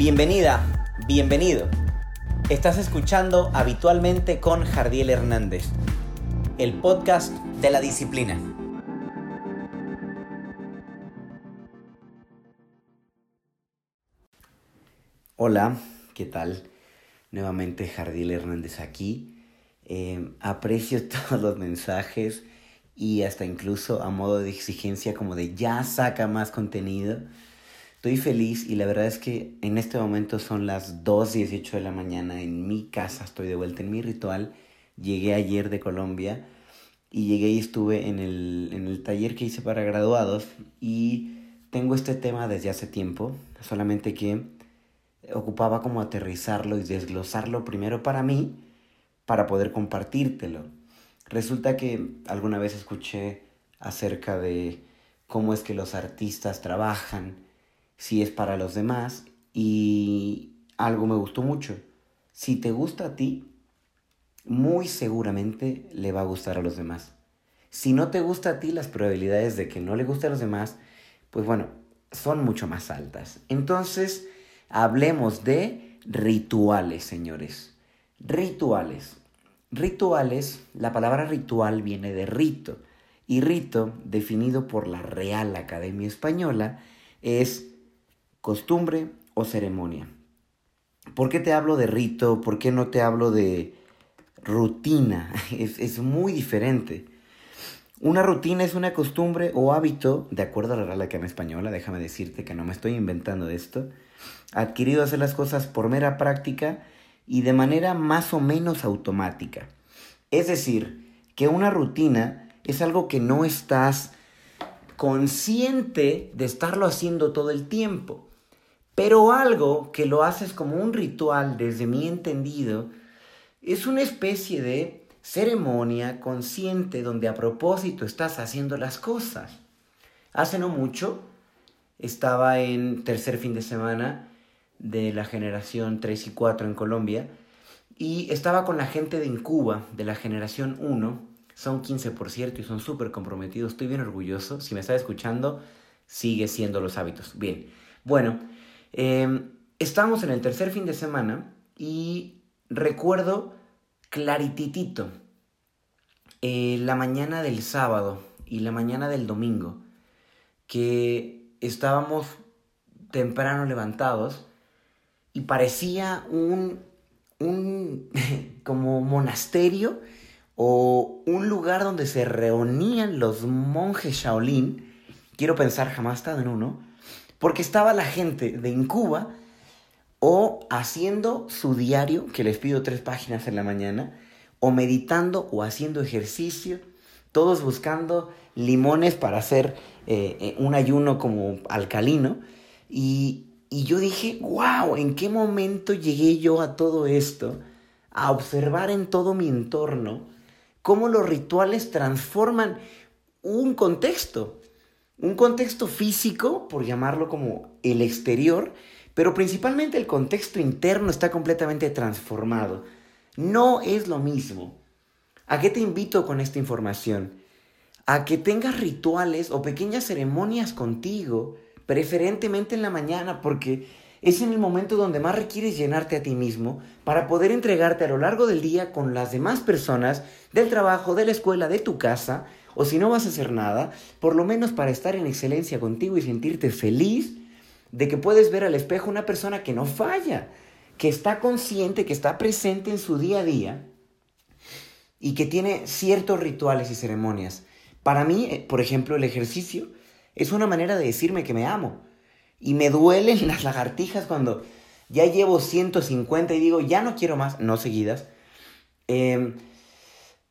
Bienvenida, bienvenido. Estás escuchando habitualmente con Jardiel Hernández, el podcast de la disciplina. Hola, ¿qué tal? Nuevamente Jardiel Hernández aquí. Eh, aprecio todos los mensajes y hasta incluso a modo de exigencia como de ya saca más contenido. Estoy feliz y la verdad es que en este momento son las 2.18 de la mañana en mi casa, estoy de vuelta en mi ritual. Llegué ayer de Colombia y llegué y estuve en el, en el taller que hice para graduados y tengo este tema desde hace tiempo, solamente que ocupaba como aterrizarlo y desglosarlo primero para mí para poder compartírtelo. Resulta que alguna vez escuché acerca de cómo es que los artistas trabajan, si es para los demás, y algo me gustó mucho. Si te gusta a ti, muy seguramente le va a gustar a los demás. Si no te gusta a ti, las probabilidades de que no le guste a los demás, pues bueno, son mucho más altas. Entonces, hablemos de rituales, señores. Rituales. Rituales, la palabra ritual viene de rito, y rito, definido por la Real Academia Española, es costumbre o ceremonia. ¿Por qué te hablo de rito? ¿Por qué no te hablo de rutina? Es, es muy diferente. Una rutina es una costumbre o hábito, de acuerdo a la Real Academia Española, déjame decirte que no me estoy inventando esto, adquirido hacer las cosas por mera práctica y de manera más o menos automática. Es decir, que una rutina es algo que no estás consciente de estarlo haciendo todo el tiempo, pero algo que lo haces como un ritual, desde mi entendido, es una especie de ceremonia consciente donde a propósito estás haciendo las cosas. Hace no mucho estaba en tercer fin de semana de la generación 3 y 4 en Colombia y estaba con la gente de Incuba, de la generación 1, son 15 por cierto y son súper comprometidos, estoy bien orgulloso, si me está escuchando, sigue siendo los hábitos. Bien, bueno, eh, estábamos en el tercer fin de semana y recuerdo clarititito eh, la mañana del sábado y la mañana del domingo que estábamos temprano levantados y parecía un, un como monasterio o un lugar donde se reunían los monjes Shaolin. Quiero pensar, jamás estado en uno, porque estaba la gente de Incuba o haciendo su diario, que les pido tres páginas en la mañana, o meditando o haciendo ejercicio, todos buscando limones para hacer eh, eh, un ayuno como alcalino. Y, y yo dije, wow, ¿en qué momento llegué yo a todo esto? A observar en todo mi entorno cómo los rituales transforman un contexto, un contexto físico, por llamarlo como el exterior, pero principalmente el contexto interno está completamente transformado. No es lo mismo. ¿A qué te invito con esta información? A que tengas rituales o pequeñas ceremonias contigo, preferentemente en la mañana, porque es en el momento donde más requieres llenarte a ti mismo para poder entregarte a lo largo del día con las demás personas del trabajo, de la escuela, de tu casa, o si no vas a hacer nada, por lo menos para estar en excelencia contigo y sentirte feliz de que puedes ver al espejo una persona que no falla, que está consciente, que está presente en su día a día y que tiene ciertos rituales y ceremonias. Para mí, eh, por ejemplo, el ejercicio es una manera de decirme que me amo. Y me duelen las lagartijas cuando ya llevo 150 y digo, ya no quiero más, no seguidas. Eh,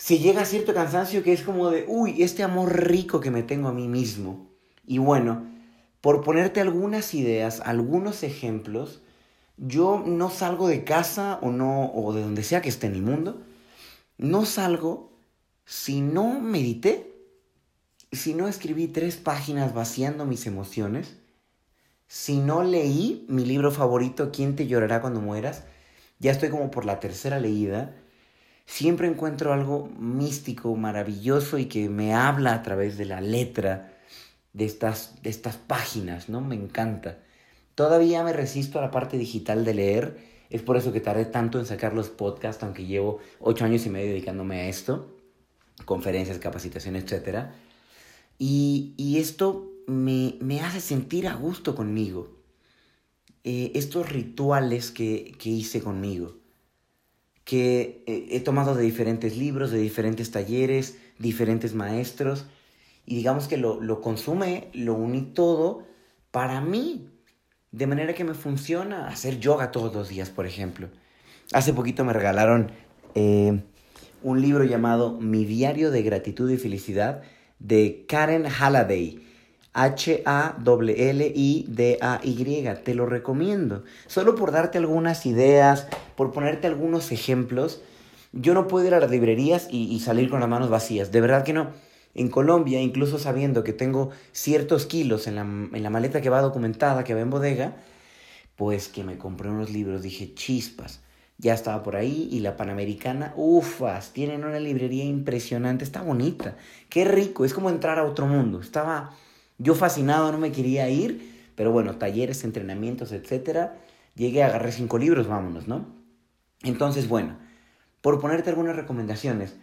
si llega cierto cansancio que es como de, uy, este amor rico que me tengo a mí mismo. Y bueno, por ponerte algunas ideas, algunos ejemplos, yo no salgo de casa o no, o de donde sea que esté en el mundo, no salgo si no medité si no escribí tres páginas vaciando mis emociones, si no leí mi libro favorito, ¿Quién te llorará cuando mueras? Ya estoy como por la tercera leída. Siempre encuentro algo místico, maravilloso y que me habla a través de la letra de estas, de estas páginas, ¿no? Me encanta. Todavía me resisto a la parte digital de leer. Es por eso que tardé tanto en sacar los podcasts, aunque llevo ocho años y medio dedicándome a esto. Conferencias, capacitaciones, etc. Y, y esto me, me, hace sentir a gusto conmigo. Eh, estos rituales que, que, hice conmigo. Que eh, he tomado de diferentes libros, de diferentes talleres, diferentes maestros. Y digamos que lo, lo consume, lo uní todo para mí. De manera que me funciona hacer yoga todos los días, por ejemplo. Hace poquito me regalaron eh, un libro llamado Mi diario de gratitud y felicidad de Karen Halliday. H-A-L-L-I-D-A-Y. Te lo recomiendo. Solo por darte algunas ideas, por ponerte algunos ejemplos. Yo no puedo ir a las librerías y, salir con las manos vacías. De verdad que no. En Colombia, incluso sabiendo que tengo ciertos kilos en la, en la maleta que va documentada, que va en bodega, pues que me compré unos libros, dije, chispas, ya estaba por ahí y la Panamericana, ufas, tienen una librería impresionante, está bonita, qué rico, es como entrar a otro mundo. Estaba yo fascinado, no me quería ir, pero bueno, talleres, entrenamientos, etcétera. Llegué, agarré cinco libros, vámonos, ¿no? Entonces, bueno, por ponerte algunas recomendaciones,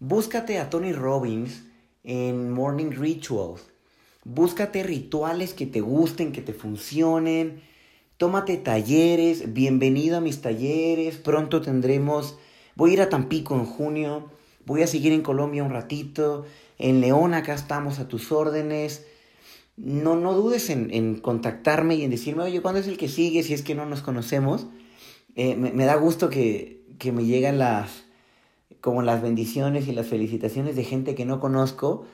búscate a Tony Robbins en Morning Rituals. Búscate rituales que te gusten, que te funcionen. Tómate talleres. Bienvenido a mis talleres. Pronto tendremos... Voy a ir a Tampico en junio. Voy a seguir en Colombia un ratito. En León acá estamos a tus órdenes. No, no dudes en, contactarme y en decirme, oye, ¿cuándo es el que sigue? Si es que no nos conocemos. Eh, me, me, da gusto que, que me llegan las, como las bendiciones y las felicitaciones de gente que no conozco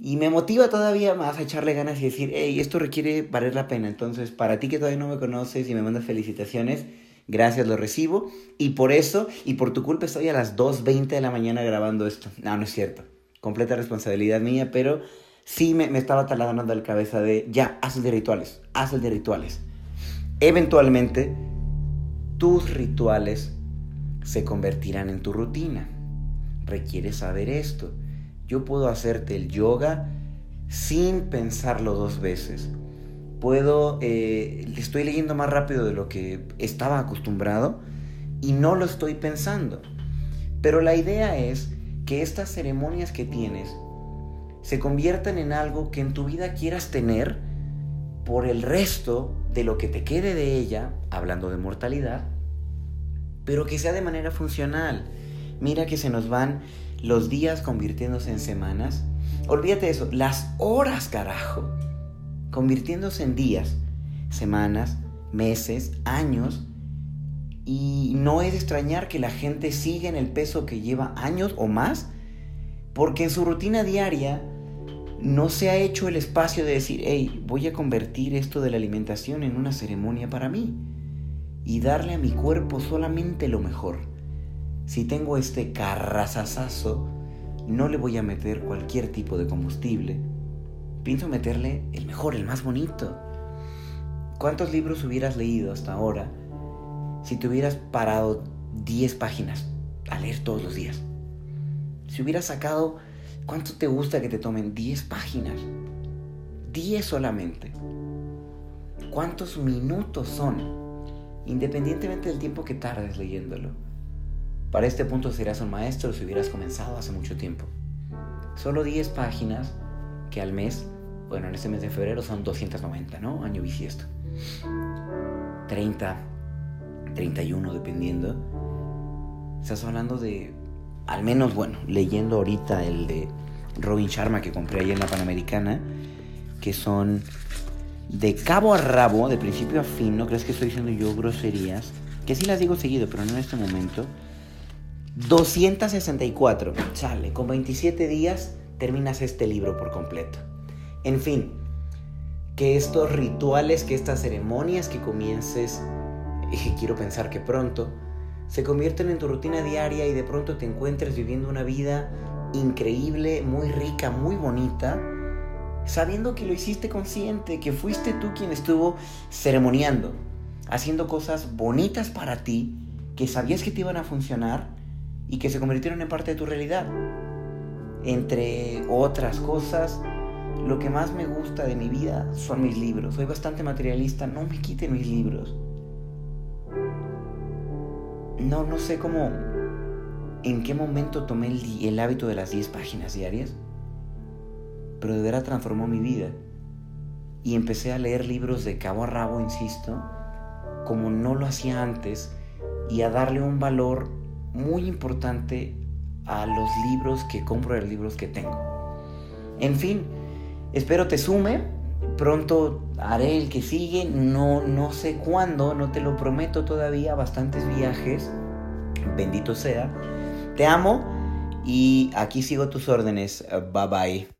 y me motiva todavía más a echarle ganas y decir, hey, esto requiere valer la pena. Entonces, para ti que todavía no me conoces y me mandas felicitaciones, gracias, lo recibo. Y por eso, y por tu culpa, estoy a las 2.20 de la mañana grabando esto. No, no es cierto. Completa responsabilidad mía, pero sí me, me estaba taladrando la cabeza de, ya, haz el de rituales, haz el de rituales. Eventualmente, tus rituales se convertirán en tu rutina. Requieres saber esto. Yo puedo hacerte el yoga sin pensarlo dos veces. Puedo, eh, estoy leyendo más rápido de lo que estaba acostumbrado y no lo estoy pensando. Pero la idea es que estas ceremonias que tienes se conviertan en algo que en tu vida quieras tener por el resto de lo que te quede de ella, hablando de mortalidad, pero que sea de manera funcional. Mira que se nos van los días convirtiéndose en semanas. Olvídate eso, las horas, carajo, convirtiéndose en días, semanas, meses, años. Y no es extrañar que la gente siga en el peso que lleva años o más, porque en su rutina diaria no se ha hecho el espacio de decir, hey, voy a convertir esto de la alimentación en una ceremonia para mí y darle a mi cuerpo solamente lo mejor. Si tengo este carrazazazo, no le voy a meter cualquier tipo de combustible. Pienso meterle el mejor, el más bonito. ¿Cuántos libros hubieras leído hasta ahora si te hubieras parado 10 páginas a leer todos los días? Si hubieras sacado, ¿cuánto te gusta que te tomen 10 páginas? 10 solamente. ¿Cuántos minutos son? independientemente del tiempo que tardes leyéndolo. Para este punto serías un maestro si hubieras comenzado hace mucho tiempo. Solo 10 páginas que al mes, bueno, en este mes de febrero son 290, ¿no? Año bisiesto. 30, 31, dependiendo. Estás hablando de, al menos, bueno, leyendo ahorita el de Robin Sharma que compré ahí en la Panamericana, que son de cabo a rabo, de principio a fin, no crees que estoy diciendo yo groserías, que sí las digo seguido, pero no en este momento. 264, chale, con 27 días terminas este libro por completo. En fin, que estos rituales, que estas ceremonias que comiences, y quiero pensar que pronto, se convierten en tu rutina diaria y de pronto te encuentres viviendo una vida increíble, muy rica, muy bonita sabiendo que lo hiciste consciente, que fuiste tú quien estuvo ceremoniando, haciendo cosas bonitas para ti, que sabías que te iban a funcionar y que se convirtieron en parte de tu realidad. Entre otras cosas, lo que más me gusta de mi vida son mis libros. Soy bastante materialista, no me quiten mis libros. No, no sé cómo, en qué momento tomé el, hábito de las 10 páginas diarias, pero de verdad transformó mi vida. Y empecé a leer libros de cabo a rabo, insisto, como no lo hacía antes, y a darle un valor muy importante a los libros que compro y a los libros que tengo. En fin, espero te sume. Pronto haré el que sigue. No, no sé cuándo, no te lo prometo todavía. Bastantes viajes. Bendito sea. Te amo y aquí sigo tus órdenes. Bye bye.